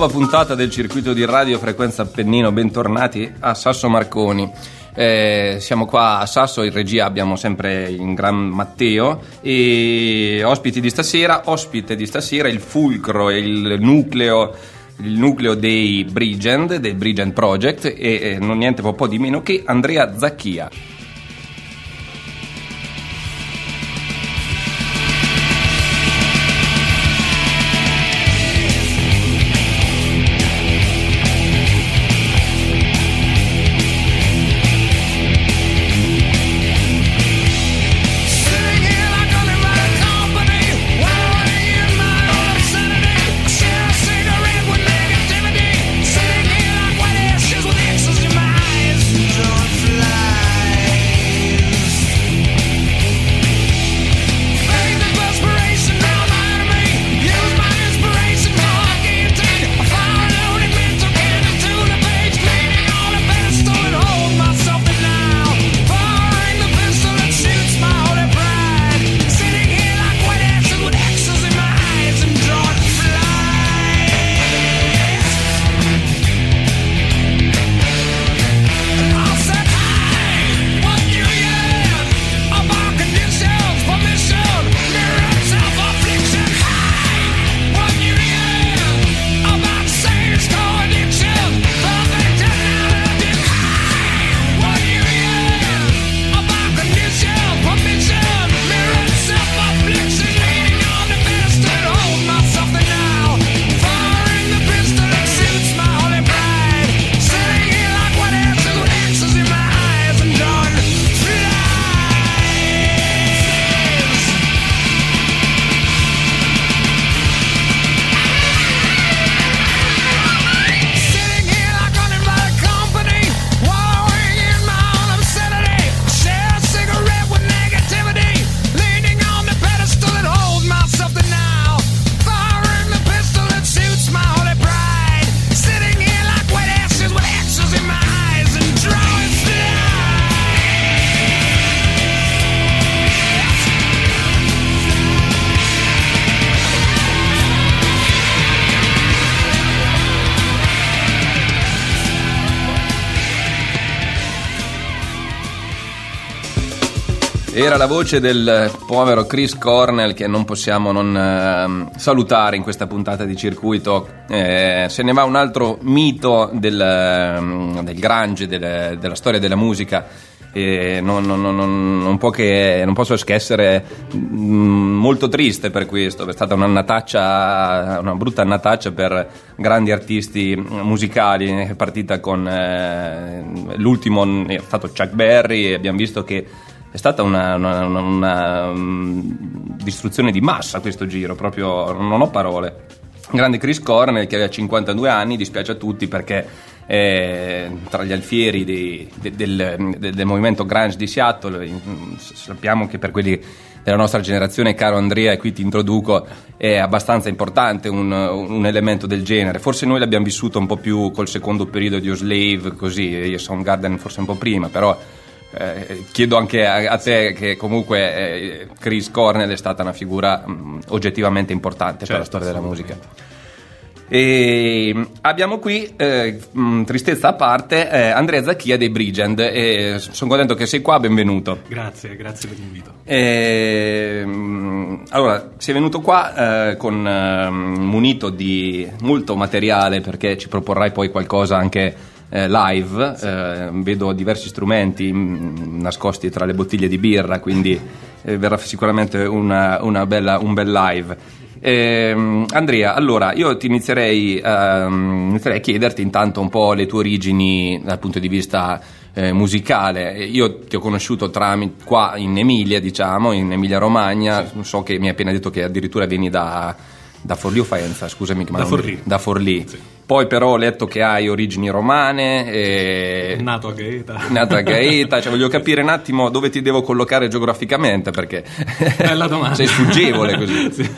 nuova puntata del circuito di radio Frequenza Appennino, bentornati a Sasso Marconi. Eh, siamo qua a Sasso, in regia abbiamo sempre il gran Matteo e ospiti di stasera, ospite di stasera il fulcro e il nucleo il nucleo dei Brigend, del Brigend Project e eh, non niente po' di meno che Andrea Zacchia. Era la voce del povero Chris Cornell che non possiamo non eh, salutare in questa puntata di circuito. Eh, se ne va un altro mito del, ehm, del grunge, del, della storia della musica. E non, non, non, può che, non posso che essere mm, molto triste per questo, è stata una brutta annataccia per grandi artisti musicali, è partita con eh, l'ultimo è stato Chuck Berry e abbiamo visto che è stata una, una, una, una um, distruzione di massa questo giro, proprio non ho parole. Grande Chris Cornell che aveva 52 anni, dispiace a tutti perché eh, tra gli alfieri di, de, del, de, del, movimento grunge di Seattle, sappiamo che per quelli della nostra generazione, caro Andrea, e qui ti introduco, è abbastanza importante un, un elemento del genere. Forse noi l'abbiamo vissuto un po' più col secondo periodo di Oslave, così, Soundgarden forse un po' prima, però eh, chiedo anche a, a, te che comunque eh, Chris Cornell è stata una figura mh, mm, oggettivamente importante certo, per la certo, storia della musica. E mm, abbiamo qui, eh, mh, mm, tristezza a parte, eh, Andrea Zacchia dei Brigend. E sono contento che sei qua, benvenuto. Grazie, grazie per l'invito. E, mh, allora, sei venuto qua eh, con, eh, munito di molto materiale perché ci proporrai poi qualcosa anche eh, live, eh, vedo diversi strumenti mh, mm, nascosti tra le bottiglie di birra, quindi eh, verrà sicuramente una, una bella, un bel live. Eh, Andrea, allora io ti inizierei, um, inizierei, a chiederti intanto un po' le tue origini dal punto di vista eh, musicale. Io ti ho conosciuto tramite, qua in Emilia, diciamo, in Emilia Romagna, sì. so che mi hai appena detto che addirittura vieni da, da Forlì o Faenza, scusami. Da Forlì. Da Forlì. Sì. Poi però ho letto che hai origini romane. E... Nato a Gaeta. Nato a Gaeta, cioè voglio capire un attimo dove ti devo collocare geograficamente perché Bella domanda. sei sfuggevole così. sì.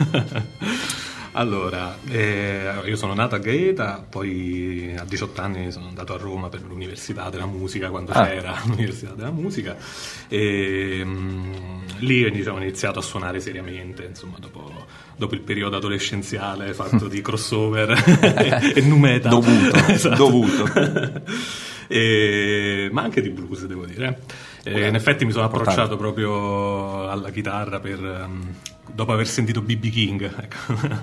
Allora, eh, io sono nato a Gaeta, poi a 18 anni sono andato a Roma per l'Università della Musica, quando ah. c'era l'Università della Musica, e mh, mm, lì diciamo, ho iniziato a suonare seriamente, insomma, dopo, dopo il periodo adolescenziale fatto di crossover e, e numeta. Dovuto, esatto. dovuto. e, ma anche di blues, devo dire. E in effetti mi sono approcciato proprio alla chitarra per, um, dopo aver sentito BB King. Ecco.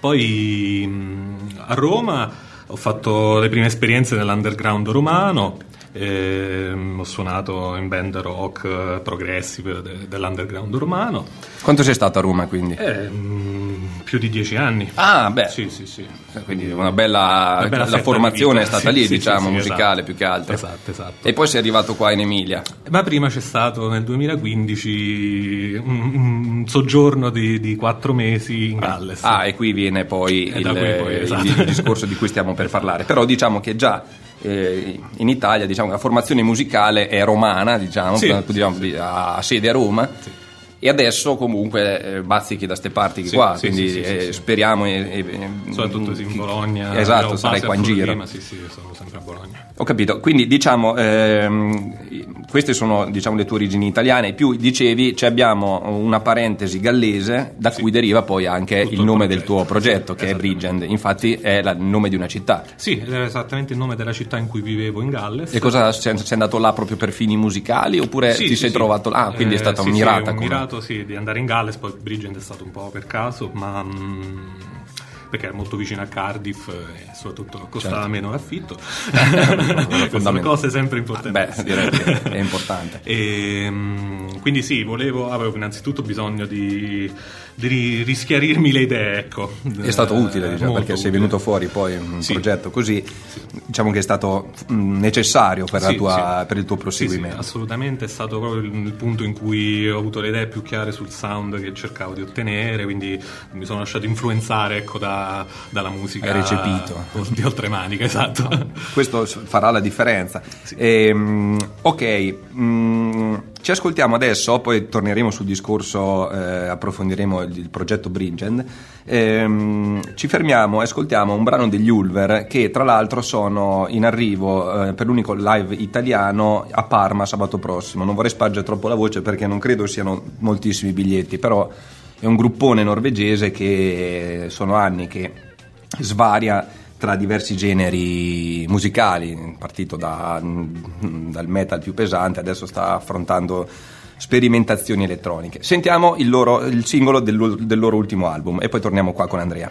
Poi a Roma ho fatto le prime esperienze nell'underground romano e ho suonato in band rock progressive de- dell'underground romano. Quanto sei stato a Roma quindi? Eh, mh, più di dieci anni. Ah, beh. Sì, sì, sì. Quindi una bella, una bella la formazione è stata sì, lì, sì, diciamo, sì, musicale esatto. più che altro. Esatto, esatto. E poi sei arrivato qua in Emilia. Ma prima c'è stato nel 2015 un, un soggiorno di, di, quattro mesi in Galles. Ah, e qui viene poi, il, poi esatto. il, discorso di cui stiamo per parlare. Però diciamo che già eh, in Italia diciamo, la formazione musicale è romana, diciamo, Sì, diciamo, sì, ha sede a Roma. Sì. E adesso comunque eh, bazzichi da ste parti Sì, qua, sì, quindi sì, eh, speriamo... eh, Soprattutto sì, in Bologna. Esatto, sarai qua in giro. Ma sì, sì, sono sempre a Bologna. Ho capito, quindi diciamo, ehm, queste sono diciamo, le tue origini italiane, più dicevi abbiamo una parentesi gallese da cui deriva poi anche Tutto il il nome del progetto, tuo progetto che è. Bridgend, infatti è la- il nome di una città. Sì, era esattamente il nome della città in cui vivevo in Galles. E cosa sei, sei andato là proprio per fini musicali oppure ti sei trovato là? Ah, quindi è Eh, stata sì, mirata. Mirato sì, di andare in Galles, poi Bridgend è stato un po' per caso, ma mm, perché era molto vicino a Cardiff e soprattutto costava Certo. meno l'affitto. Sono cose sempre importanti. Beh, direi che è importante. E, mm, quindi sì, volevo, avevo innanzitutto bisogno di, di ri- rischiarirmi le idee, ecco. È stato utile, Eh, diciamo, molto perché sei utile. venuto fuori poi un Sì. progetto così, diciamo che è stato mm, necessario per, la Sì, tua- sì. per il tuo Sì, sì, proseguimento. assolutamente è stato proprio il, punto in cui ho avuto le idee più chiare sul sound che cercavo di ottenere, quindi mi sono lasciato influenzare ecco, da- dalla musica Hai recepito. di oltremanica, esatto. Questo farà la differenza. Ehm, ok, mm, ci ascoltiamo adesso, poi torneremo sul discorso, eh, approfondiremo il, il progetto Bridgend. Ehm, ci fermiamo e ascoltiamo un brano degli Ulver che tra l'altro sono in arrivo eh, per l'unico live italiano a Parma sabato prossimo. Non vorrei spargere troppo la voce perché non credo siano moltissimi biglietti, però è un gruppone norvegese che sono anni che svaria tra diversi generi musicali, partito da- dal metal più pesante, adesso sta affrontando sperimentazioni elettroniche. Sentiamo il, loro- il singolo del, del loro ultimo album e poi torniamo qua con Andrea.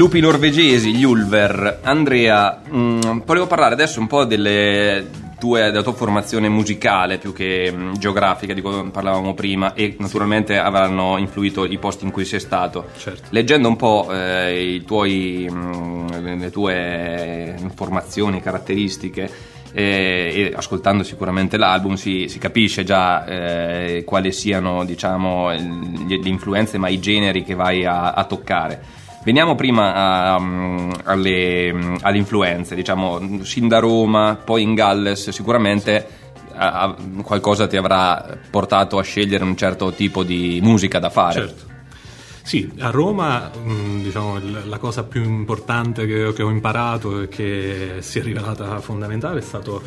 Lupi norvegesi, gli Ulver. Andrea, mh, volevo parlare adesso un po' delle tue, della tua formazione musicale più che mh, geografica di cui parlavamo prima e naturalmente avranno influito i posti in cui sei stato. Certo. Leggendo un po' eh, i tuoi, mh, le tue informazioni, caratteristiche eh, e ascoltando sicuramente l'album si, si capisce già eh, quali siano diciamo, il- le influenze ma i generi che vai a, a toccare. Veniamo prima a, mm, alle, mm, alle influenze, diciamo, sin da Roma, poi in Galles, sicuramente a- a- qualcosa ti avrà portato a scegliere un certo tipo di musica da fare. Certo. Sì, a Roma mh, diciamo, la cosa più importante che ho imparato e che si è rivelata fondamentale è stato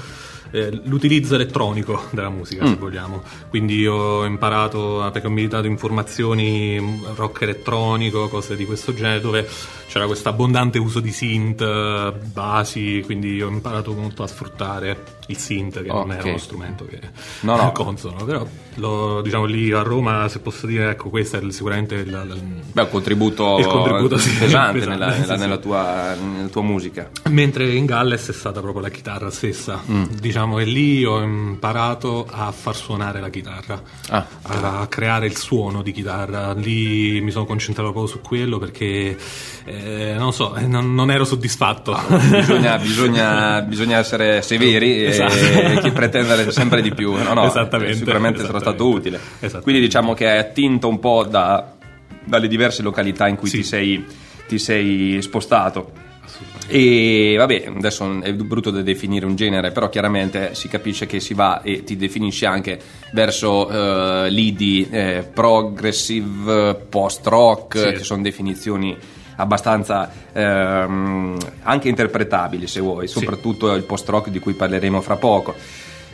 eh, l'utilizzo elettronico della musica, se vogliamo. Quindi io ho imparato, perché ho militato in formazioni mh, rock elettronico, cose di questo genere, dove c'era questo abbondante uso di synth, eh, basi, quindi ho imparato molto a sfruttare il synth, che non Ok. era uno strumento che No, no. consono, però lo- diciamo lì a Roma, se posso dire, ecco, questo è sicuramente il, il- Beh, un contributo, Il contributo, sì, pesante pesante, nella, nella- sì. nella tua, nella tua musica. Mentre in Galles è stata proprio la chitarra stessa. Diciamo che lì ho imparato a far suonare la chitarra, Ah. a creare il suono di chitarra. Lì mi sono concentrato proprio su quello perché eh, non so, eh, non, non ero soddisfatto. bisogna, bisogna- bisogna essere severi Esatto. e chi pretendere sempre di più. No, no, Esattamente, Sicuramente sarà stato utile. Quindi diciamo che hai attinto un po' da- dalle diverse località in cui Sì. ti, sei, ti sei spostato. E vabbè, adesso è brutto da definire un genere, però chiaramente si capisce che si va e ti definisci anche verso eh, lidi eh, progressive, post-rock, Sì. che sono definizioni abbastanza ehm, anche interpretabili se vuoi, soprattutto il post-rock di cui parleremo fra poco.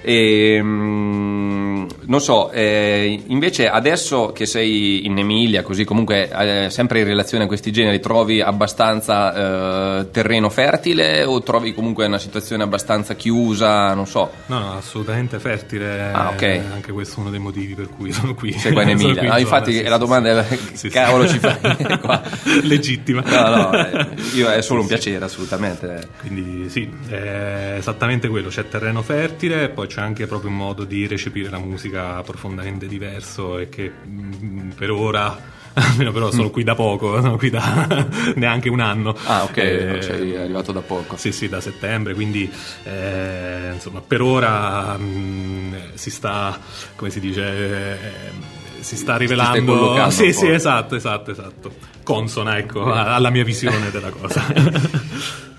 E, mm, non so, eh, invece adesso che sei in Emilia, così comunque eh, sempre in relazione a questi generi, trovi abbastanza eh, terreno fertile o trovi comunque una situazione abbastanza chiusa? Non so. No, no, assolutamente fertile. Ah, ok. eh, Anche questo è uno dei motivi per cui sono qui. Sei qua in Emilia. qui in infatti sì, la sì, domanda sì. è Sì, sì. cavolo ci fai qua? Legittima. No, no, eh, io è solo un piacere assolutamente. Quindi sì, è esattamente quello, c'è terreno fertile, poi c'è anche proprio un modo di recepire la musica profondamente diverso e che mm, per ora, almeno però sono qui da poco, sono qui da neanche un anno. Ah, ok, Eh, sei arrivato da poco. Sì, sì, da settembre, quindi eh, insomma per ora mm, si sta, come si dice, eh, si sta rivelando... Sì, sì, esatto, esatto, esatto. Consona, ecco, a- alla mia visione della cosa.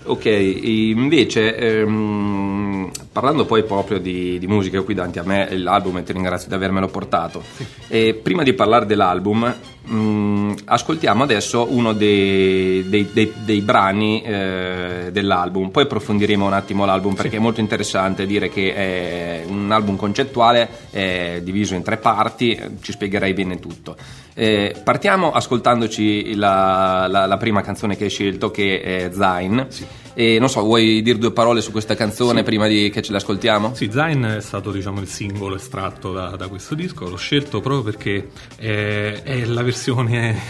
Ok, invece ehm, parlando poi proprio di, di musica, qui davanti a me l'album e ti ringrazio di avermelo portato. E prima di parlare dell'album, mh, ascoltiamo adesso uno dei, dei- dei- dei brani eh, dell'album, poi approfondiremo un attimo l'album perché è molto interessante dire che è un album concettuale, è diviso in tre parti, eh, ci spiegherai bene tutto. Eh, partiamo ascoltandoci la, la- la prima canzone che hai scelto che è Zain. E non so, vuoi dire due parole su questa canzone prima di, che ce l'ascoltiamo? Sì, Zain è stato diciamo il singolo estratto da, da questo disco, l'ho scelto proprio perché è, è la versione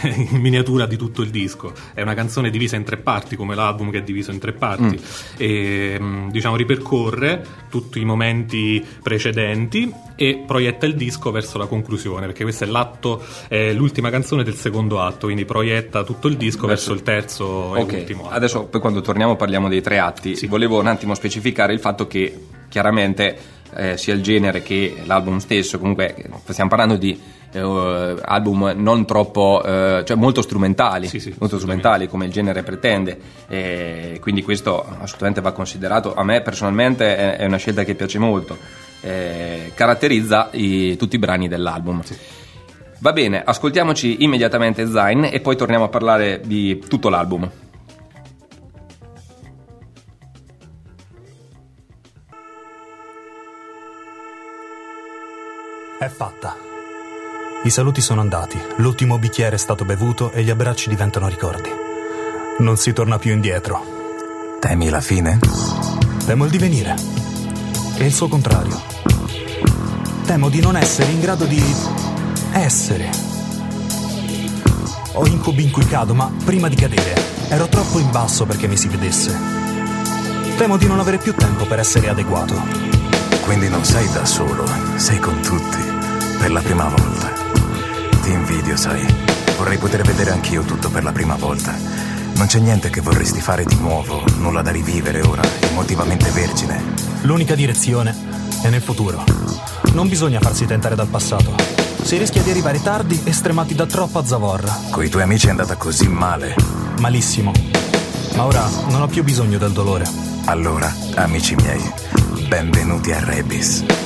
in miniatura di tutto il disco, è una canzone divisa in tre parti come l'album che è diviso in tre parti e mh, diciamo ripercorre tutti i momenti precedenti e proietta il disco verso la conclusione perché questo è l'atto, è l'ultima canzone del secondo atto, quindi proietta tutto il disco verso, il terzo e Ok, ultimo atto. adesso poi quando torniamo parliamo dei tre atti. Volevo un attimo specificare il fatto che chiaramente eh, sia il genere che l'album stesso, comunque stiamo parlando di eh, album non troppo, eh, cioè molto strumentali, Sì, sì, molto strumentali come il genere pretende, e quindi questo assolutamente va considerato. A me personalmente è, è una scelta che piace molto, eh, caratterizza i- tutti i brani dell'album. Va bene, ascoltiamoci immediatamente Zain e poi torniamo a parlare di tutto l'album. È fatta. I saluti sono andati, l'ultimo bicchiere è stato bevuto e gli abbracci diventano ricordi. Non si torna più indietro. Temi la fine? Temo il divenire. E il suo contrario. Temo di non essere in grado di essere. Ho incubi in cui cado, ma prima di cadere ero troppo in basso perché mi si vedesse. Temo di non avere più tempo per essere adeguato. Quindi non sei da solo, sei con tutti. Per la prima volta. Ti invidio, sai. Vorrei poter vedere anch'io tutto per la prima volta. Non c'è niente che vorresti fare di nuovo, nulla da rivivere ora, emotivamente vergine. L'unica direzione è nel futuro. Non bisogna farsi tentare dal passato. Si rischia di arrivare tardi e stremati da troppa zavorra. Coi tuoi amici è andata così male. Malissimo. Ma ora non ho più bisogno del dolore. Allora, amici miei, benvenuti a Rebis.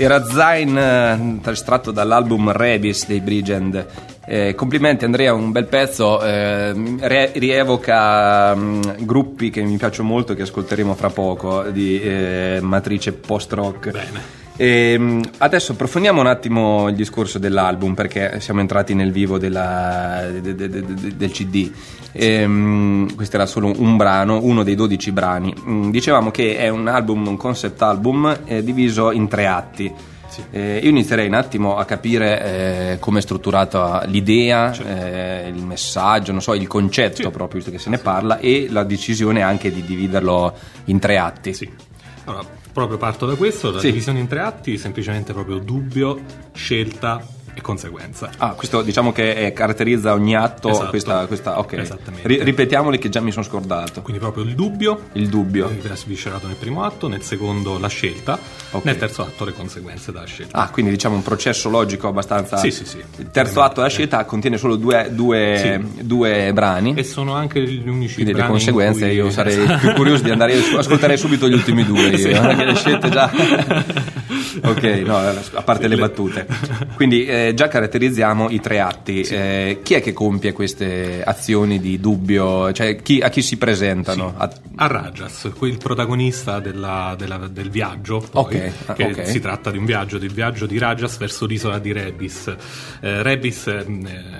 Era Zain eh, estratto dall'album Rebis dei Brigend. Eh, complimenti Andrea, un bel pezzo, eh, rievoca mh, gruppi che mi piacciono molto che ascolteremo fra poco di eh, matrice post-rock. Bene. Ehm, adesso approfondiamo un attimo il discorso dell'album perché siamo entrati nel vivo della- de- de- de- de- del CD. Ehm, questo era solo un brano, uno dei 12 brani. Mm, dicevamo che è un album, un concept album eh, diviso in tre atti. Eh, io inizierei un attimo a capire eh, come è strutturata l'idea, eh, il messaggio, non so, il concetto Sì. proprio, visto che se ne parla, e la decisione anche di dividerlo in tre atti. Sì. Allora, proprio parto da questo, la Sì. divisione in tre atti, semplicemente proprio dubbio, scelta e conseguenza. Ah, questo diciamo che eh, caratterizza ogni atto Esatto. questa, questa ok. Esattamente. Ri- ripetiamoli che già mi sono scordato. Quindi proprio il dubbio, Il dubbio. sviscerato nel primo atto, nel secondo la scelta, Ok. nel terzo atto le conseguenze della scelta. Ah, quindi diciamo un processo logico abbastanza. Sì, sì, sì. Il terzo atto della scelta contiene solo due, due- due brani. E sono anche gli unici Quindi le brani in conseguenze cui- io sarei più curioso di andare ascolterei subito gli ultimi due io, Sì. perché le scelte già ok no a parte le battute quindi eh, già caratterizziamo i tre atti Eh, chi è che compie queste azioni di dubbio cioè chi- a chi si presentano A- A Rajas, il protagonista della- della- del viaggio, poi, Ok, ah, che ok. si tratta di un viaggio, del viaggio di Rajas verso l'isola di Rebis. Eh, Rebis è è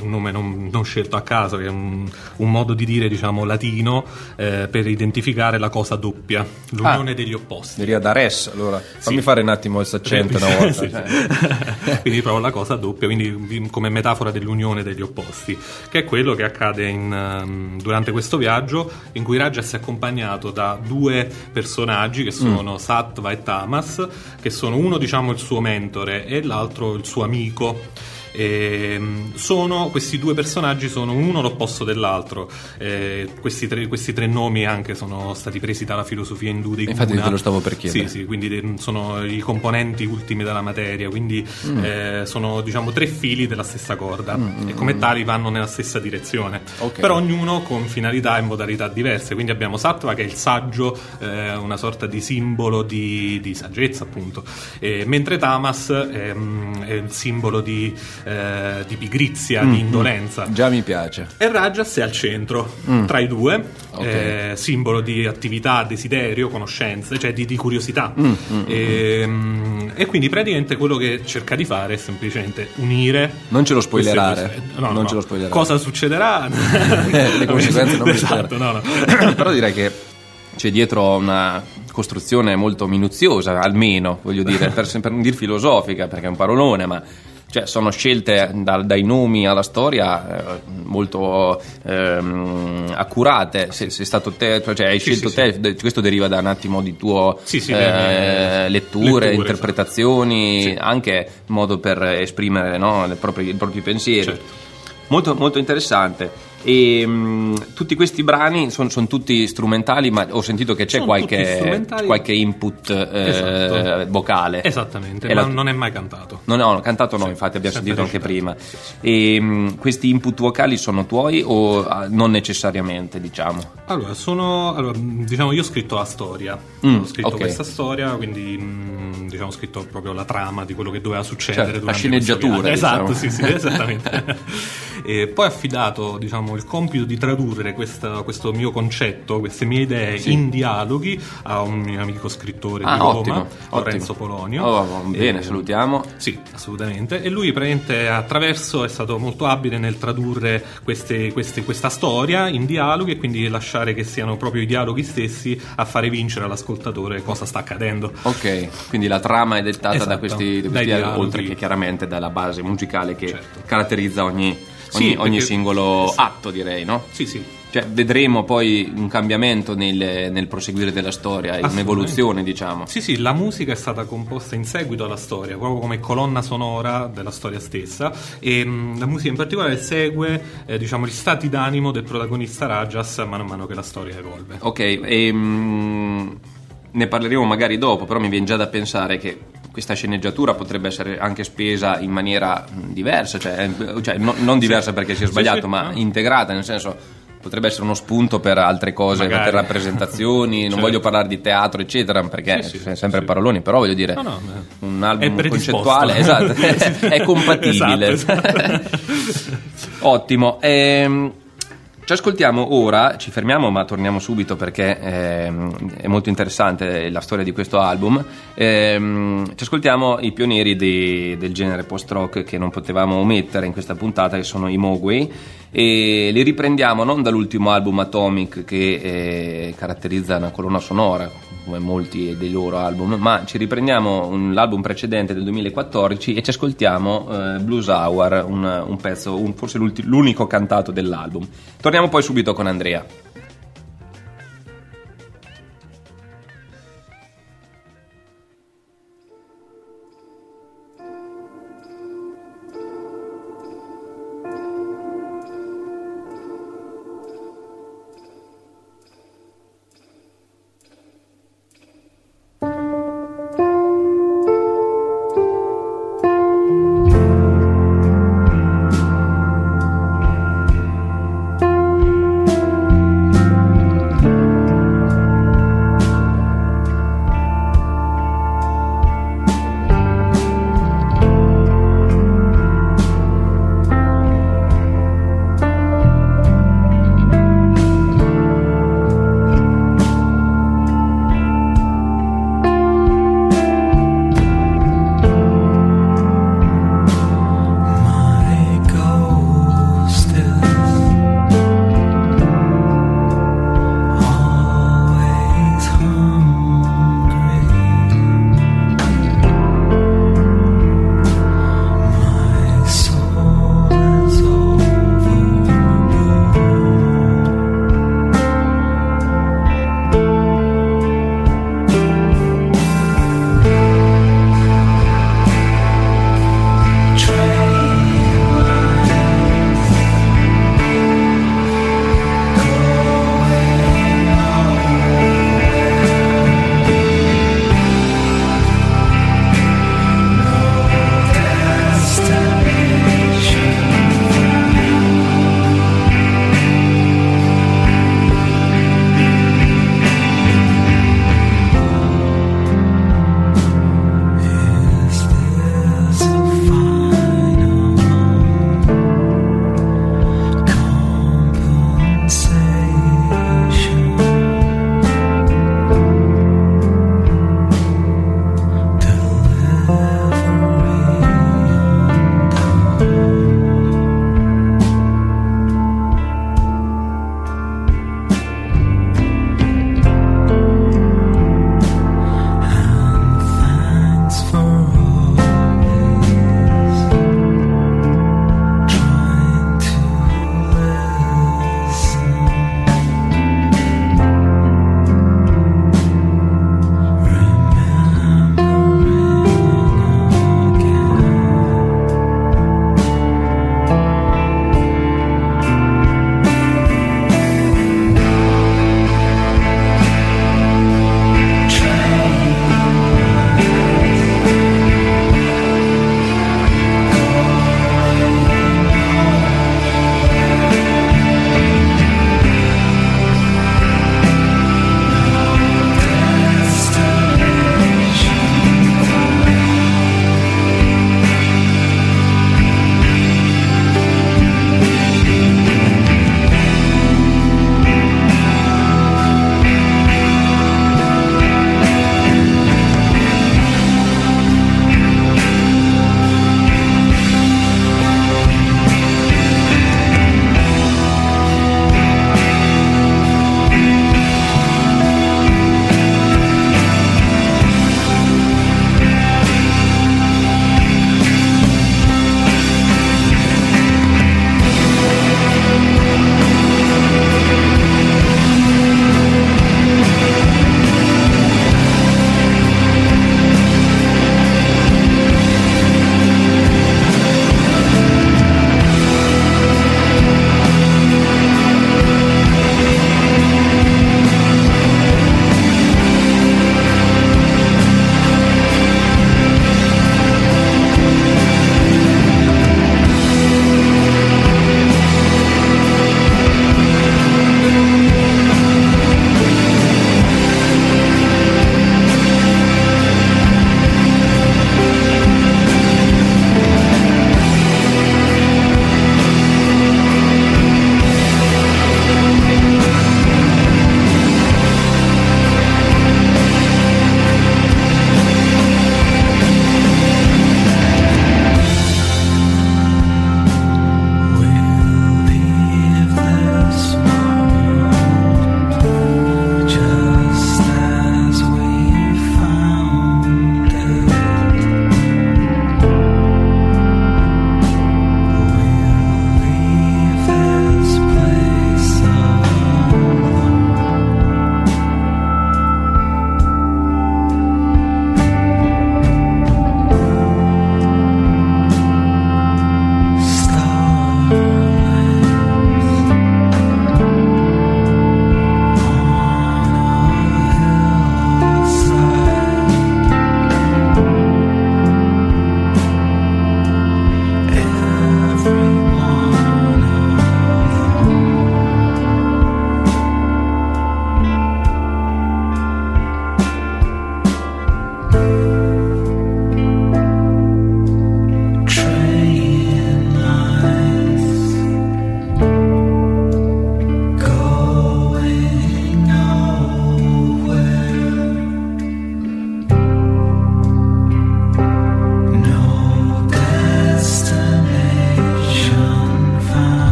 un nome non, non scelto a caso, che è un, un modo di dire diciamo latino eh, per identificare la cosa doppia, l'unione Ah. degli opposti. Deriva da res allora fammi Sì. fare un attimo il saccente una volta Sì, sì. quindi proprio la cosa doppia, quindi come metafora dell'unione degli opposti, che è quello che accade in, ehm, durante questo viaggio in cui Rajas è accompagnato da due personaggi che sono Sattva e Tamas, che sono uno diciamo il suo mentore e l'altro il suo amico. Ehm, sono, questi due personaggi sono uno l'opposto dell'altro. Eh, questi, tre, questi tre nomi anche sono stati presi dalla filosofia indù dei Infatti guna. te lo stavo per chiedere. Sì, sì, quindi sono i componenti ultimi della materia, quindi Mm. eh, sono diciamo tre fili della stessa corda e come tali vanno nella stessa direzione, Ok. però ognuno con finalità e modalità diverse. Quindi abbiamo Sattva che è il saggio, eh, una sorta di simbolo di, di saggezza, appunto, E mentre Tamas è, mm, è il simbolo di, eh, di pigrizia, Mm, di indolenza. già mi piace E Rajas è al centro, tra i due, Mm. Ok. eh, simbolo di attività, desiderio, conoscenze, cioè di, di curiosità. Mm, e, mm, e quindi praticamente quello che cerca di fare è semplicemente unire. Non ce lo spoilerare. No, Non no. ce lo spoilerare. Cosa succederà? Eh, le conseguenze non mi Esatto, no, no. però direi che c'è dietro una costruzione molto minuziosa, almeno voglio dire, per, per non dire filosofica, perché è un parolone, ma cioè, sono scelte da- dai nomi alla storia eh, molto ehm, accurate. Se, sei stato te, cioè hai Sì, scelto sì, te, de- questo deriva da un attimo di tuo Sì, sì, eh, letture, letture, interpretazioni. Sì. anche modo per esprimere no, le proprie- i propri pensieri. Certo. Molto, molto interessante. E mh, tutti questi brani sono tutti strumentali, ma ho sentito che c'è qualche, qualche input eh, Esatto. vocale. Esattamente, E ma la- non è mai cantato. No, no, cantato no, Sì, infatti abbiamo sentito anche prima. recitato, E mh, questi input vocali sono tuoi o ah, non necessariamente, diciamo? Allora, sono. allora, mh, diciamo, io ho scritto la storia. Mm, ho scritto ok. questa storia, quindi mh, diciamo, ho scritto proprio la trama di quello che doveva succedere. Certo, la sceneggiatura, diciamo. Esatto, sì, sì, esattamente. e poi ho affidato, diciamo, il compito di tradurre questa- questo mio concetto, queste mie idee in dialoghi a un mio amico scrittore Ah, di Roma, ottimo, Lorenzo ottimo. Polonio. Oh, bene, E- salutiamo. sì, assolutamente. E lui praticamente attraverso è stato molto abile nel tradurre queste- queste- questa storia in dialoghi e quindi lasciare che siano proprio i dialoghi stessi a fare vincere all'ascoltatore cosa sta accadendo. Ok, quindi la trama è dettata da Esatto, questi, da questi dialoghi. oltre che chiaramente dalla base musicale che Certo. caratterizza ogni, Sì, ogni, ogni perché- singolo sì. atto, direi, no? Sì, sì. Cioè, vedremo poi un cambiamento nel, nel proseguire della storia, un'evoluzione, diciamo. Sì, sì, la musica è stata composta in seguito alla storia, proprio come colonna sonora della storia stessa e mh, la musica in particolare segue eh, diciamo, gli stati d'animo del protagonista Rajas mano a mano che la storia evolve. Ok, ehm, ne parleremo magari dopo, però mi viene già da pensare che questa sceneggiatura potrebbe essere anche spesa in maniera diversa, cioè, eh, cioè, no- non diversa perché sia Sì, sbagliato, sì, ma no. integrata, nel senso potrebbe essere uno spunto per altre cose, Magari. per rappresentazioni, non Certo. voglio parlare di teatro, eccetera, perché Sì, sì, sempre sì. paroloni, però voglio dire, No, no, un è album concettuale, esatto, è compatibile. Esatto, esatto. Ottimo. Ehm, ci ascoltiamo ora, ci fermiamo ma torniamo subito perché ehm, è molto interessante la storia di questo album. Ehm, ci ascoltiamo i pionieri di- del genere post-rock che non potevamo omettere in questa puntata, che sono i Mogwai, e li riprendiamo non dall'ultimo album Atomic che eh, caratterizza una colonna sonora, come molti dei loro album, ma ci riprendiamo un- l'album precedente del 2014 e ci ascoltiamo eh, Blues Hour, un, un pezzo, un- forse l'unico cantato dell'album. Torniamo poi subito con Andrea.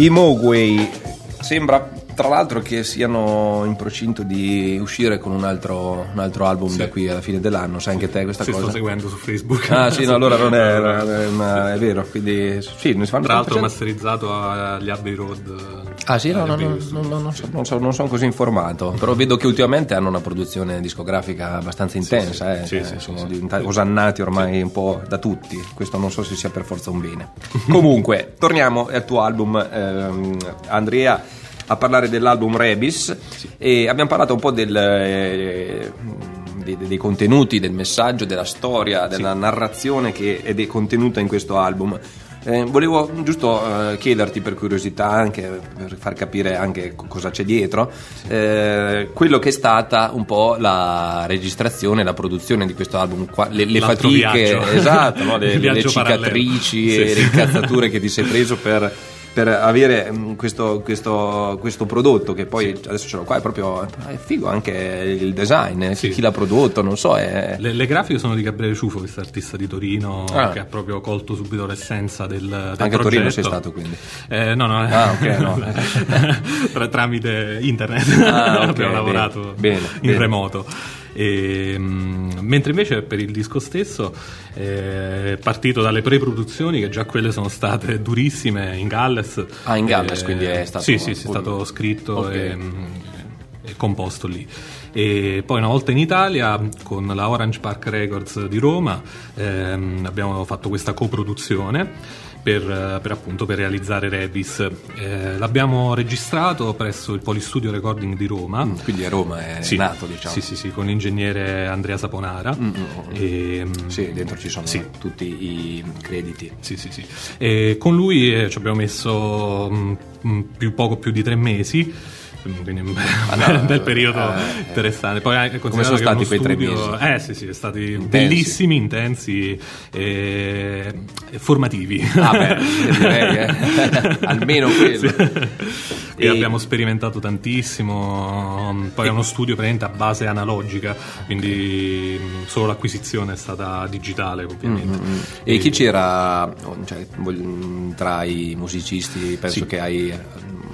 I Mogwai sembra tra l'altro che siano in procinto di uscire con un altro, un altro album da qui alla fine dell'anno, sai anche te questa Se cosa? sto seguendo su Facebook. Ah sì, no, allora non è, non è- è vero, quindi sì, ne fanno Tra l'altro facendo- masterizzato agli Abbey Road. Ah sì, no, agli no, no, non, so- non so- non sono così informato, però vedo che ultimamente hanno una produzione discografica abbastanza intensa, eh, Sì, eh, sì, sono sì, sì. diventati osannati ormai un po' da tutti, questo non so se sia per forza un bene. Comunque, torniamo al tuo album, ehm, Andrea, a parlare dell'album Rebis e abbiamo parlato un po' del... eh, dei, dei contenuti, del messaggio, della storia, della narrazione che è contenuta in questo album. Eh, volevo giusto eh, chiederti per curiosità, anche per far capire anche co- cosa c'è dietro, eh, quello che è stata un po' la registrazione, la produzione di questo album, qua- le, le fatiche, viaggio. esatto, no? le, le cicatrici parallelo. e Sì, le sì. incazzature che ti sei preso per, per avere mm, questo, questo- questo prodotto che poi adesso ce l'ho qua, è proprio è figo anche il design, eh, Sì. chi l'ha prodotto, non so, è... Le, le grafiche sono di Gabriele Ciuffo, questo artista di Torino Ah. che ha proprio colto subito l'essenza del, del Anche a progetto. Torino sei stato quindi. Eh, no, no, Ah, ok, no. Tra- tramite internet Ah, ok, abbiamo bene, lavorato bene, in bene. remoto. E, mm, mentre invece per il disco stesso eh, è partito dalle pre-produzioni che già quelle sono state durissime in Galles. Ah, in Galles, quindi è stato- Sì, sì, è stato scritto Ok. e, e composto lì. E poi una volta in Italia con la Orange Park Records di Roma ehm, abbiamo fatto questa coproduzione per, per appunto per realizzare Rebis. Eh, l'abbiamo registrato presso il Polistudio Recording di Roma. Mm, Quindi a Roma è Sì. nato, diciamo. Sì, sì, sì, con l'ingegnere Andrea Saponara. E, mm, Sì, dentro ci sono Sì. tutti i crediti. sì, sì, sì. E con lui eh, ci abbiamo messo mm, mm, più, poco più di tre mesi. Quindi un bel, no, un bel periodo eh, interessante. Poi anche Come sono stati quei tre studio- mesi? Eh sì, sì, sono stati Intensi. bellissimi, intensi e, e formativi. Ah, beh, direi, eh. Almeno quello. E, E- abbiamo sperimentato tantissimo. Poi è uno studio praticamente a base analogica, quindi mm, solo l'acquisizione è stata digitale, ovviamente. Mm, E chi c'era cioè, tra i musicisti? Penso Sì. che hai,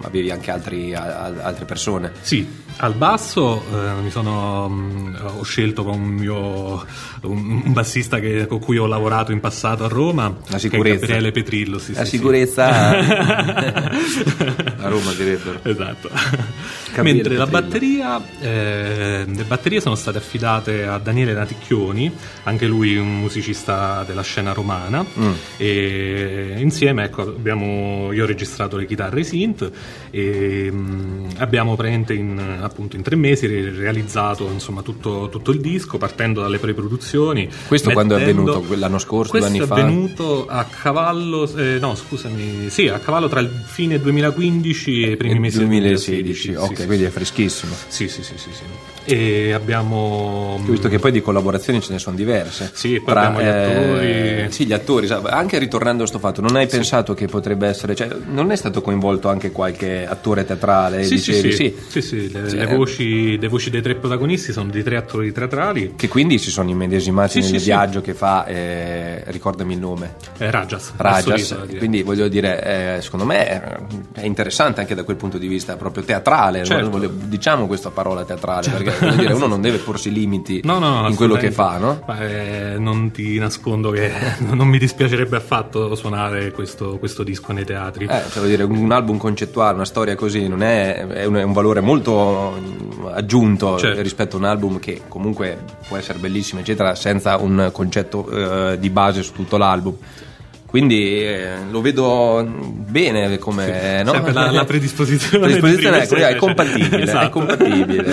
avevi anche altri- a- altre persone. Sì, al basso eh, mi sono, mh, ho scelto con un mio un, un bassista che- con cui ho lavorato in passato a Roma, La sicurezza. Gabriele Petrillo. Sì, La sì, sì. sicurezza a Roma direbbero. Esatto. Gabriele Mentre la Petrillo. batteria, eh, le batterie sono state affidate a Daniele Naticchioni, anche lui un musicista della scena romana, Mm. e insieme ecco, abbiamo, io ho registrato le chitarre synth e mm, abbiamo praticamente in, appunto in tre mesi re- realizzato insomma, tutto, tutto il disco partendo dalle pre-produzioni. Questo quando è mettendo- avvenuto? L'anno scorso, Questo due anni è fa? avvenuto a cavallo, eh, no scusami, sì, a cavallo tra il fine 2015 e i primi Nel mesi del 2016, 2016. ok, sì, quindi sì, è freschissimo. sì, sì, sì, sì, sì. E abbiamo... Visto che poi di collaborazioni ce ne sono diverse. Sì, poi abbiamo gli attori. sì, gli attori. Anche ritornando a sto fatto, non hai pensato che potrebbe essere. Cioè, non è stato coinvolto anche qualche attore teatrale? Sì, sì, dicevi, sì, sì, sì, le, Sì, le eh. voci, le voci dei tre protagonisti sono di tre attori teatrali. Che quindi si sono immedesimati Sì, nel sì, viaggio che fa, eh, ricordami il nome, Eh, Rajas. Rajas. Quindi voglio dire, eh, secondo me eh, è interessante anche da quel punto di vista proprio teatrale. Certo. Voglio- diciamo questa parola teatrale, perché voglio dire, uno non deve porsi limiti No, no, no, in quello che fa, no? Ma, eh, non ti nascondo che non mi dispiacerebbe affatto suonare questo, questo disco nei teatri. Eh, cioè, dire, un album concettuale, una storia così, non è, è un, è un valore molto aggiunto Certo. rispetto a un album che comunque può essere bellissimo, eccetera, senza un concetto eh, di base su tutto l'album. Quindi eh, lo vedo bene come no? Sempre la, la predisposizione. Predisposizione, è sera, compatibile, è esatto. compatibile.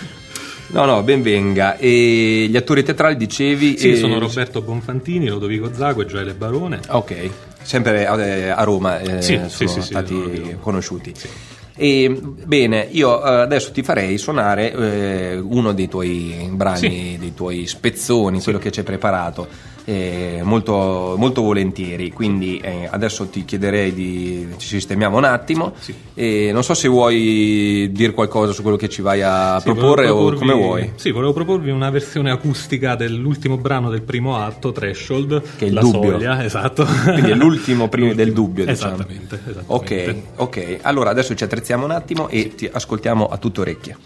No, no, ben venga. E gli attori teatrali dicevi? Sì, eh, sono Roberto Bonfantini, Lodovico Zago e Gioele Barone. Ok, sempre eh, a Roma eh, Sì, sono sì, sì, sì, stati no, no. conosciuti. E, bene, io eh, adesso ti farei suonare eh, uno dei tuoi brani, Sì. dei tuoi spezzoni, quello che ci hai preparato. Eh, molto, molto volentieri. Quindi eh, adesso ti chiederei di ci sistemiamo un attimo. Sì. E non so se vuoi dire qualcosa su quello che ci vai a Sì, proporre o come vuoi. Sì, volevo proporvi una versione acustica dell'ultimo brano del primo atto, Threshold. Che è il La dubbio. Soglia, esatto. Quindi è l'ultimo prima del dubbio, diciamo. Esattamente, esattamente. Ok, ok. Allora adesso ci attrezziamo un attimo e ti ascoltiamo a tutto orecchie.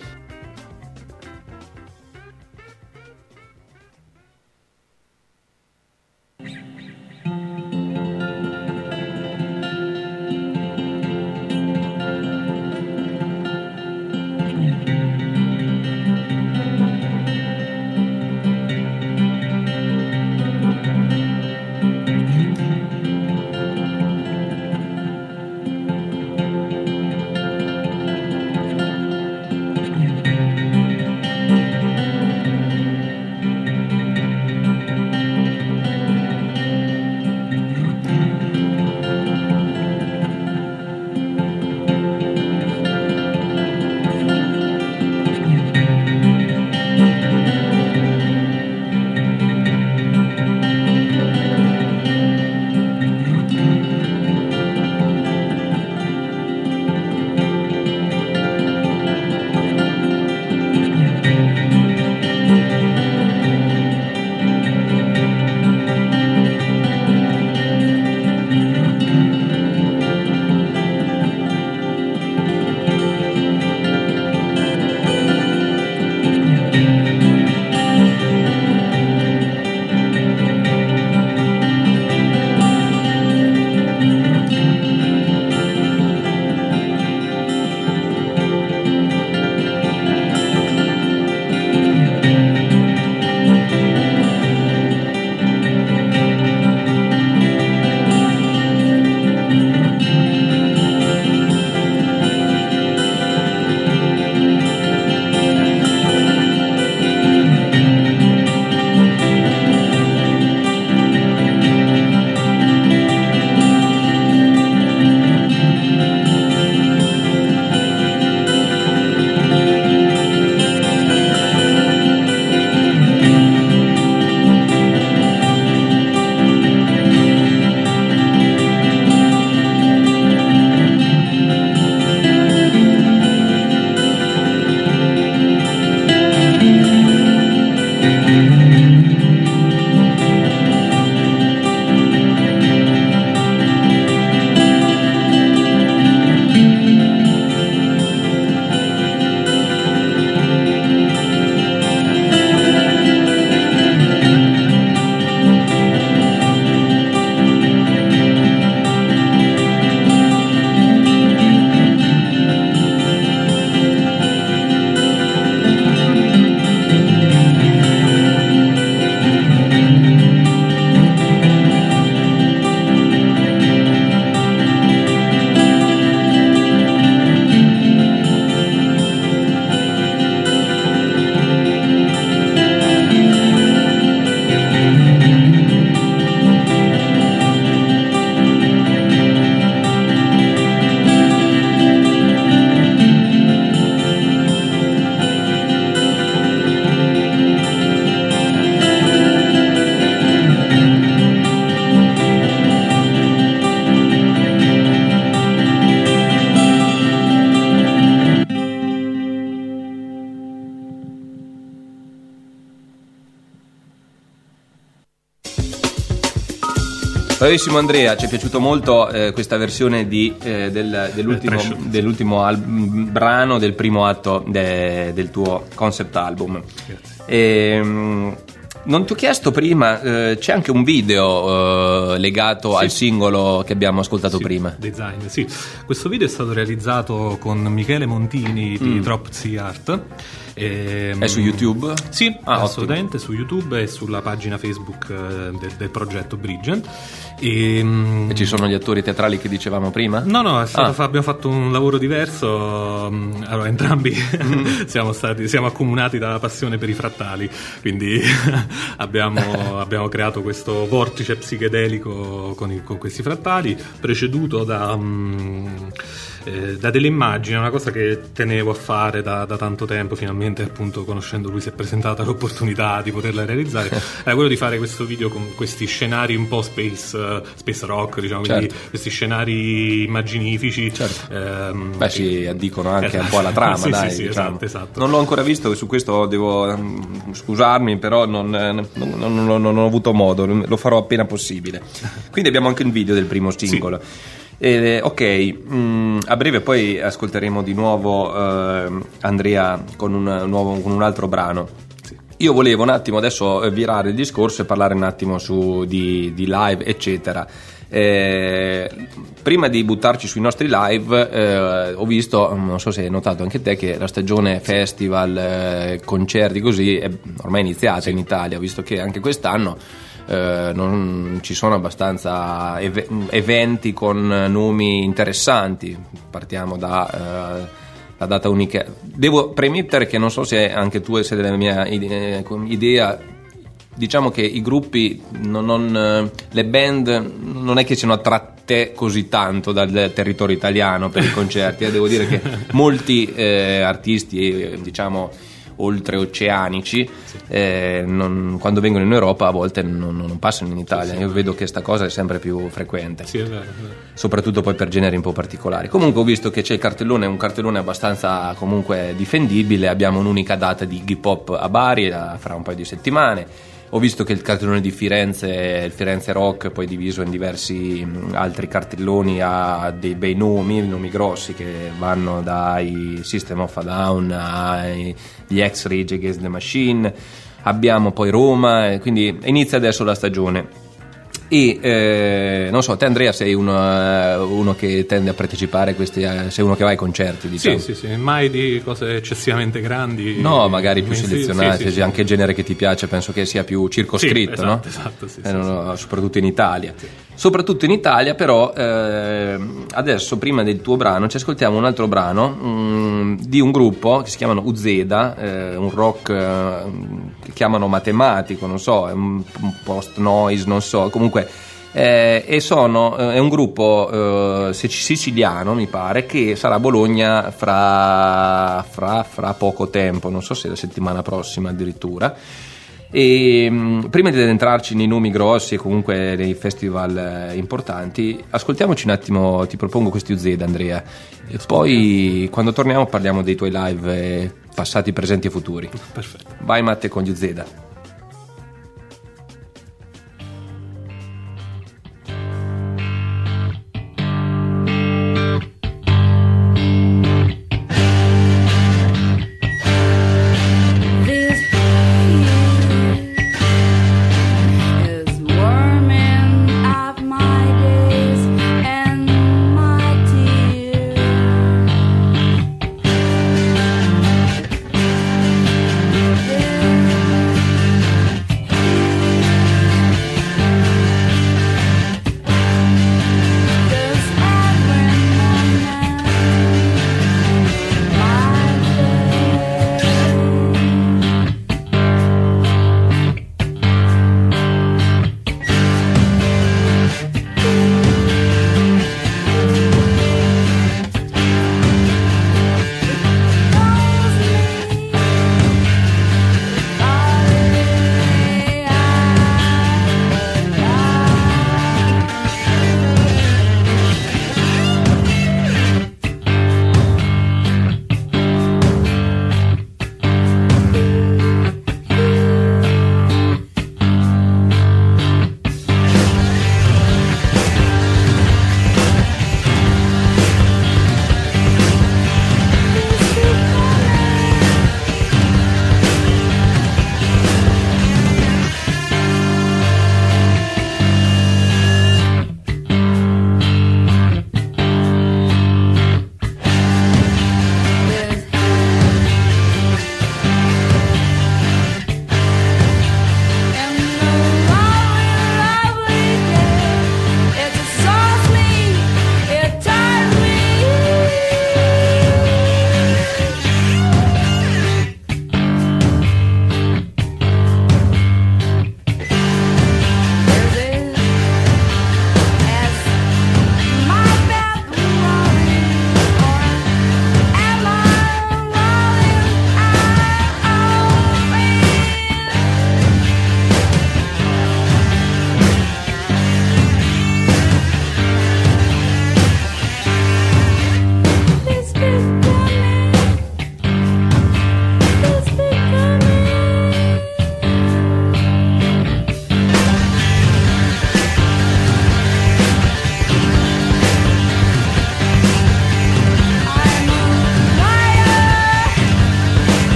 Bravissimo Andrea, ci è piaciuto molto eh, questa versione di, eh, del- dell'ultimo, dell'ultimo al- brano del primo atto de- del tuo concept album. Ehm, non ti ho chiesto prima, eh, c'è anche un video eh, legato al singolo che abbiamo ascoltato Sì, prima. Design, sì. Questo video è stato realizzato con Michele Montini di Drop C Art. Ehm, Mm. È su YouTube? Sì, Ah, assolutamente, su YouTube e sulla pagina Facebook eh, del, del progetto Bridgent. E, mm, E ci sono gli attori teatrali che dicevamo prima? No, no, Ah. fa- abbiamo fatto un lavoro diverso. mm, Allora, entrambi Mm. siamo, stati, siamo accomunati dalla passione per i frattali, quindi abbiamo, abbiamo creato questo vortice psichedelico con, i- con questi frattali, preceduto da. mm, eh, da delle immagini, è una cosa che tenevo a fare da, da tanto tempo, finalmente appunto conoscendo lui si è presentata l'opportunità di poterla realizzare, era quello di fare questo video con questi scenari un po' space, eh, space rock, diciamo, quindi Certo. questi scenari immaginifici. Certo. ehm, Beh, si addicono anche Esatto. un po' alla trama, Sì, dai. sì, sì, diciamo. esatto, esatto. Non l'ho ancora visto, e su questo devo mm, scusarmi, però non, eh, non- non- non- non ho avuto modo, lo farò appena possibile. Quindi abbiamo anche il video del primo singolo. Eh, ok, mm, a breve poi ascolteremo di nuovo eh, Andrea con un, nuovo- con un altro brano. Io volevo un attimo adesso eh, virare il discorso e parlare un attimo su, di, di live, eccetera. Eh, prima di buttarci sui nostri live, eh, ho visto, non so se hai notato anche te, che la stagione festival, eh, concerti così è ormai iniziata in Italia, visto che anche quest'anno eh, non ci sono abbastanza eve- eventi con nomi interessanti. Partiamo da. eh, la data unica. Devo premettere che non so se anche tu sei della mia ide- idea. Diciamo che i gruppi, non- non, eh, le band non è che siano attratte così tanto dal territorio italiano per i concerti. eh. Devo dire che molti eh, artisti, eh, diciamo, oltreoceanici, eh, non- quando vengono in Europa a volte non, non passano in Italia. Io vedo che questa cosa è sempre più frequente Sì, è vero, è vero. soprattutto poi per generi un po' particolari. Comunque ho visto che c'è il cartellone, un cartellone abbastanza comunque difendibile, abbiamo un'unica data di hip hop a Bari eh, fra un paio di settimane. Ho visto che il cartellone di Firenze, il Firenze Rock, poi diviso in diversi altri cartelloni, ha dei bei nomi, nomi grossi che vanno dai System of a Down agli ex Rage Against the Machine. Abbiamo poi Roma, e quindi inizia adesso la stagione. E eh, non so, te Andrea sei uno, eh, uno che tende a partecipare a questi, eh, sei uno che va ai concerti, diciamo. Sì, sì, sì, mai di cose eccessivamente grandi. No, magari più Sì, selezionati, sì, sì, anche il genere che ti piace, penso che sia più circoscritto, Sì, no? esatto, esatto, sì, Eh, no, soprattutto in Italia. Soprattutto in Italia, però, eh, adesso prima del tuo brano ci ascoltiamo un altro brano mm, di un gruppo che si chiamano Uzeda, eh, un rock che chiamano matematico, non so, è un post noise, non so, comunque. Eh, e sono, eh, è un gruppo eh, sic- siciliano, mi pare, che sarà a Bologna fra, fra, fra poco tempo, non so se la settimana prossima addirittura. E mh, prima di entrarci nei nomi grossi e comunque nei festival eh, importanti, ascoltiamoci un attimo, ti propongo questi UZ Andrea, e poi quando torniamo parliamo dei tuoi live eh, passati, presenti e futuri. Perfetto. Vai Matte con gli UZ.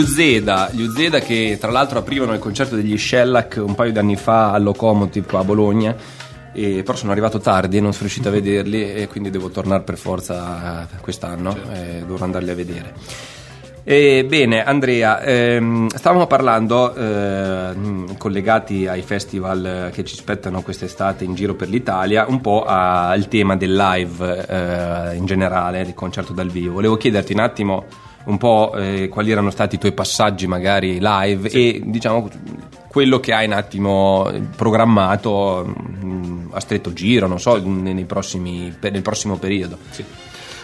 Gli Uzeda, gli Uzeda che tra l'altro aprivano il concerto degli Shellac un paio di anni fa al Locomotive qua a Bologna. E però sono arrivato tardi e non sono riuscito a vederli e quindi devo tornare per forza quest'anno e dovrò andarli a vedere. E bene, Andrea, ehm, stavamo parlando, ehm, collegati ai festival che ci aspettano quest'estate in giro per l'Italia, un po' al tema del live eh, in generale, del concerto dal vivo. Volevo chiederti un attimo un po' eh, quali erano stati i tuoi passaggi magari live e diciamo quello che hai un attimo programmato mh, a stretto giro, non so, nei prossimi, nel prossimo periodo. Sì.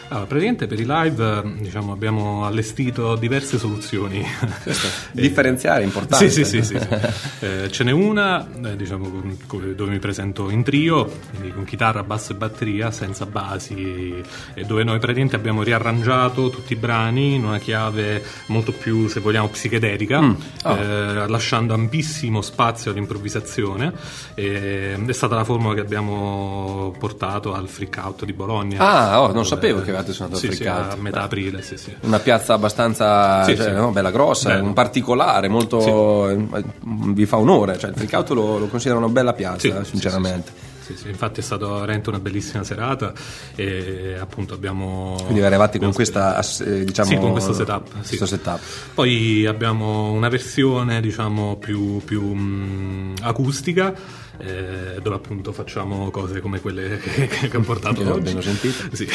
Allora, praticamente per i live eh, diciamo, abbiamo allestito diverse soluzioni. Differenziare è importante. Sì, sì, sì, sì, sì. Eh, ce n'è una eh, diciamo, con- con- dove mi presento in trio, quindi con chitarra, basso e batteria, senza basi, e dove noi praticamente abbiamo riarrangiato tutti i brani in una chiave molto più, se vogliamo, psichedelica, Oh. eh, lasciando ampissimo spazio all'improvvisazione. E, è stata la formula che abbiamo portato al freak out di Bologna. Ah, oh, non sapevo che avevate suonato al sì, Freak sì, a metà aprile, sì, sì. Una piazza abbastanza cioè, no, bella grossa, Bello. un particolare, molto eh, vi fa onore, cioè il Out lo, lo considero una bella piazza, eh, sinceramente. Sì, sì, infatti è stata veramente una bellissima serata e appunto abbiamo... Quindi eravate con questa eh, diciamo Sì, con questo setup, sì. questo setup. Poi abbiamo una versione diciamo più, più, mh, acustica eh, dove appunto facciamo cose come quelle che, che ho portato Che oggi. sentito. Sì.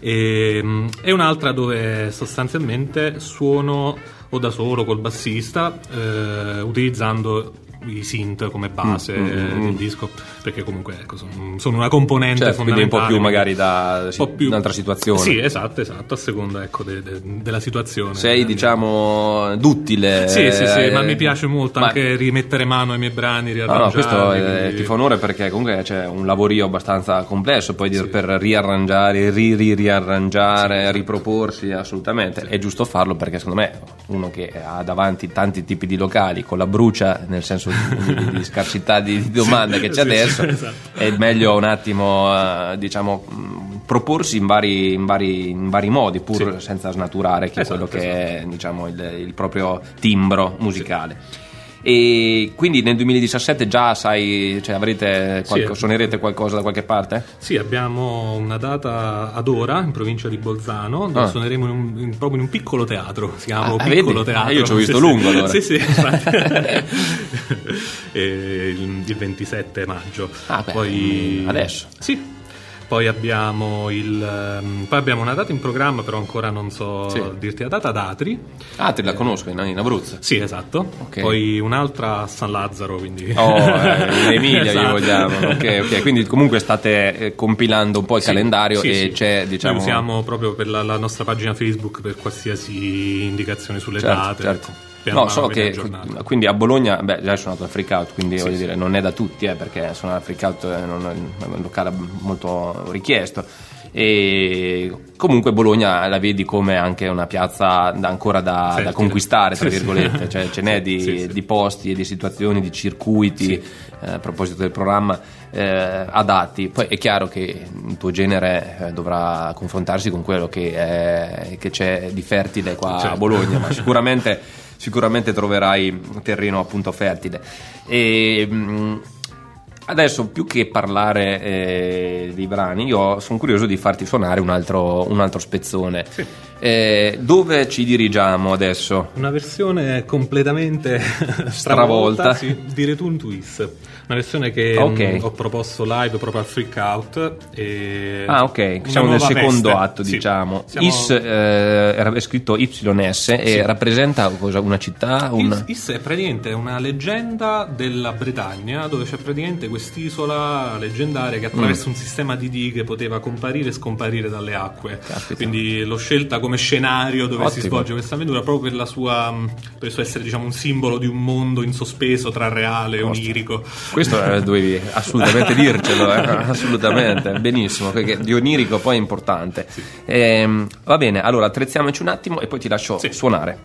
e, mh, e un'altra dove sostanzialmente suono o da solo col bassista eh, utilizzando i synth come base Mm, del disco perché comunque ecco, sono, sono una componente Certo, quindi un po' fondamentale più magari da sì, più- un'altra situazione. sì esatto esatto a seconda ecco, de- de- della situazione Sei diciamo duttile. sì, sì, sì, eh, ma mi piace molto ma- anche rimettere mano ai miei brani, No, no, riarrangiarli. questo eh, quindi- ti fa onore perché comunque c'è un lavorio abbastanza complesso poi dir- per riarrangiare, ri, ri- riarrangiare, riproporsi assolutamente. È giusto farlo perché secondo me uno che ha davanti tanti tipi di locali con la brucia, nel senso di, di- scarsità di, domanda che c'è sì, adesso, sì, esatto. è meglio un attimo eh, diciamo proporsi in vari, in vari- in vari modi pur senza snaturare che Esatto, quello che è diciamo, il, il proprio timbro musicale. E quindi nel 2017 già sai, cioè avrete qualco- Sì. suonerete qualcosa da qualche parte? Sì, abbiamo una data ad ora in provincia di Bolzano, dove Ah. suoneremo in un- in- proprio in un piccolo teatro, si chiama Ah, un piccolo vedi? teatro. Eh, io ci ho visto Sì, lungo, allora. Sì, sì, il, il 27 maggio. Ah, beh, Poi adesso. Sì. Poi abbiamo, il, ehm, poi abbiamo una data in programma, però ancora non so Sì. dirti la data, ad Atri. Ah, te la conosco in, in Abruzzo. Sì, esatto. Ok. Poi un'altra a San Lazzaro, quindi... Oh, eh, in Emilia Esatto. vogliamo. Ok, ok. Quindi comunque state eh, compilando un po' il Sì, calendario sì, e c'è, diciamo. Noi usiamo proprio per la, la nostra pagina Facebook per qualsiasi indicazione sulle Certo, date. certo. No, so che aggiornato. quindi a Bologna, beh, già sono andato al freak out, quindi voglio sì. dire, non è da tutti, eh, perché suonare al freak out è non- è un locale molto richiesto. E comunque Bologna la vedi come anche una piazza ancora da, da conquistare, tra Sì, sì. virgolette, cioè ce n'è di, Sì, sì. di posti e di situazioni, di circuiti, eh, a proposito del programma, eh, adatti. Poi è chiaro che il tuo genere eh, dovrà confrontarsi con quello che, è- che c'è di fertile qua a Certo. Bologna, ma sicuramente, sicuramente troverai terreno appunto fertile. E, mh, adesso più che parlare eh, dei brani, io sono curioso di farti suonare un altro, un altro spezzone. Eh, dove ci dirigiamo adesso? Una versione completamente Stravolta. stravolta sì, di Return to Is. Una versione che Ok. mh, ho proposto live proprio al Freak Out. E Ah, ok, siamo nel secondo veste. atto, Sì. diciamo. Siamo- Is eh, era è scritto YS e Sì. rappresenta cosa? una città? Un... Is, Is è praticamente una leggenda della Bretagna dove c'è praticamente quest'isola leggendaria che Mm. attraverso un sistema di dighe poteva comparire e scomparire dalle acque. Caspita. Quindi l'ho scelta come scenario dove si Ottimo. svolge questa avventura proprio per, la sua, per il suo essere diciamo, un simbolo di un mondo in sospeso tra reale e onirico. Questo eh, dovevi assolutamente dircelo, eh, assolutamente, benissimo, perché di onirico poi è importante. Ehm, va bene, allora attrezziamoci un attimo e poi ti lascio Sì. suonare.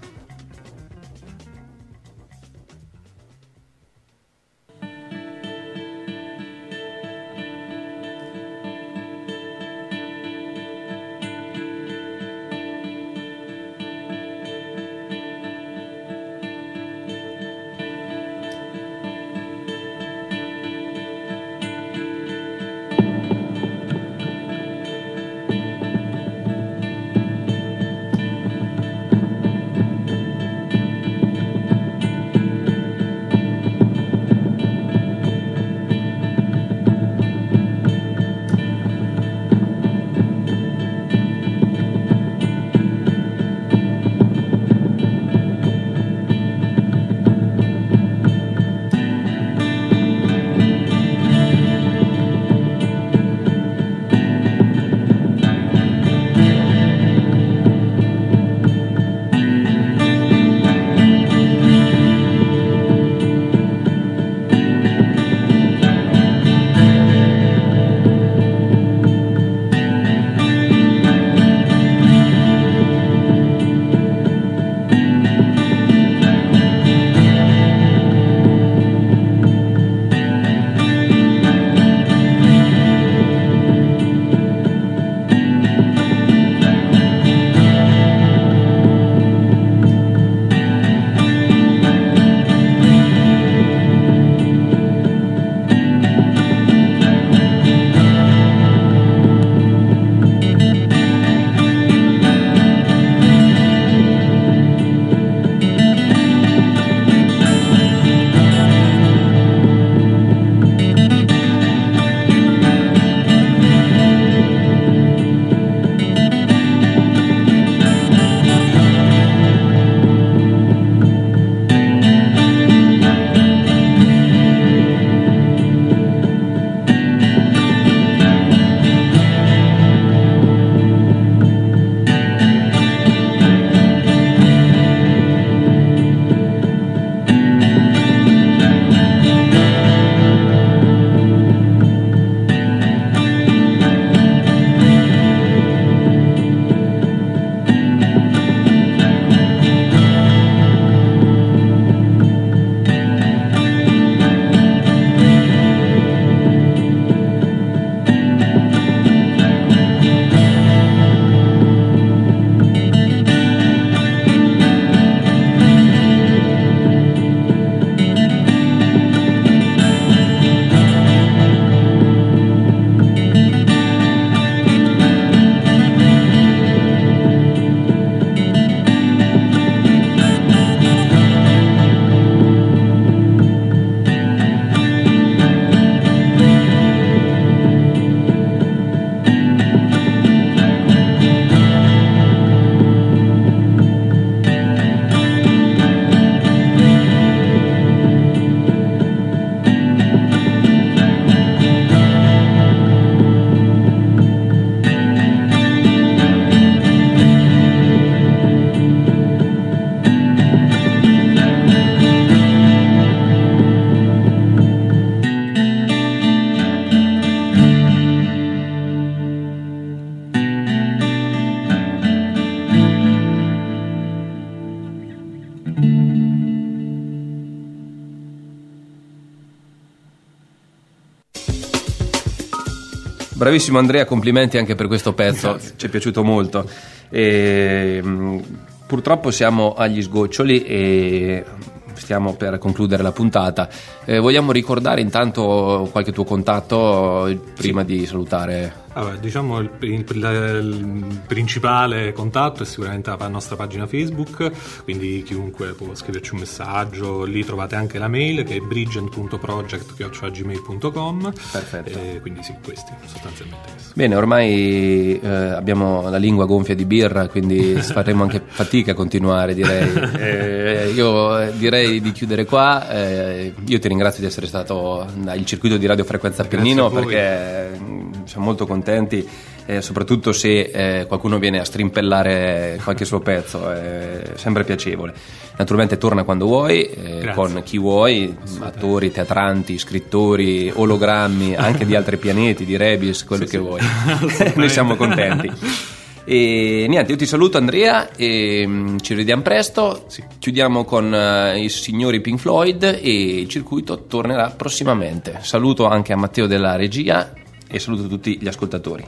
Bravissimo Andrea, complimenti anche per questo pezzo, ci è piaciuto molto. E, mh, purtroppo siamo agli sgoccioli e stiamo per concludere la puntata. Eh, vogliamo ricordare intanto qualche tuo contatto eh, prima di salutare? Vabbè, diciamo il, il- principale contatto è sicuramente la nostra pagina Facebook, quindi chiunque può scriverci un messaggio, lì trovate anche la mail che è bridgent.project.gmail.com Perfetto. E quindi sì, questi sostanzialmente questo. Bene, ormai eh, abbiamo la lingua gonfia di birra, quindi faremo anche fatica a continuare, direi. Eh, io eh, direi di chiudere qua. eh, io ti ringrazio di essere stato nel circuito di Radio Frequenza Appennino a voi. perché siamo molto contenti, eh, soprattutto se eh, qualcuno viene a strimpellare qualche suo pezzo, è sempre piacevole. Naturalmente torna quando vuoi, eh, con chi vuoi, attori, teatranti, scrittori, ologrammi, anche di altri pianeti, di Rebis, quello che vuoi. Noi siamo contenti. E niente, io ti saluto Andrea e mm, ci rivediamo presto. Chiudiamo con eh, i signori Pink Floyd e il circuito tornerà prossimamente. Saluto anche a Matteo della regia e saluto tutti gli ascoltatori.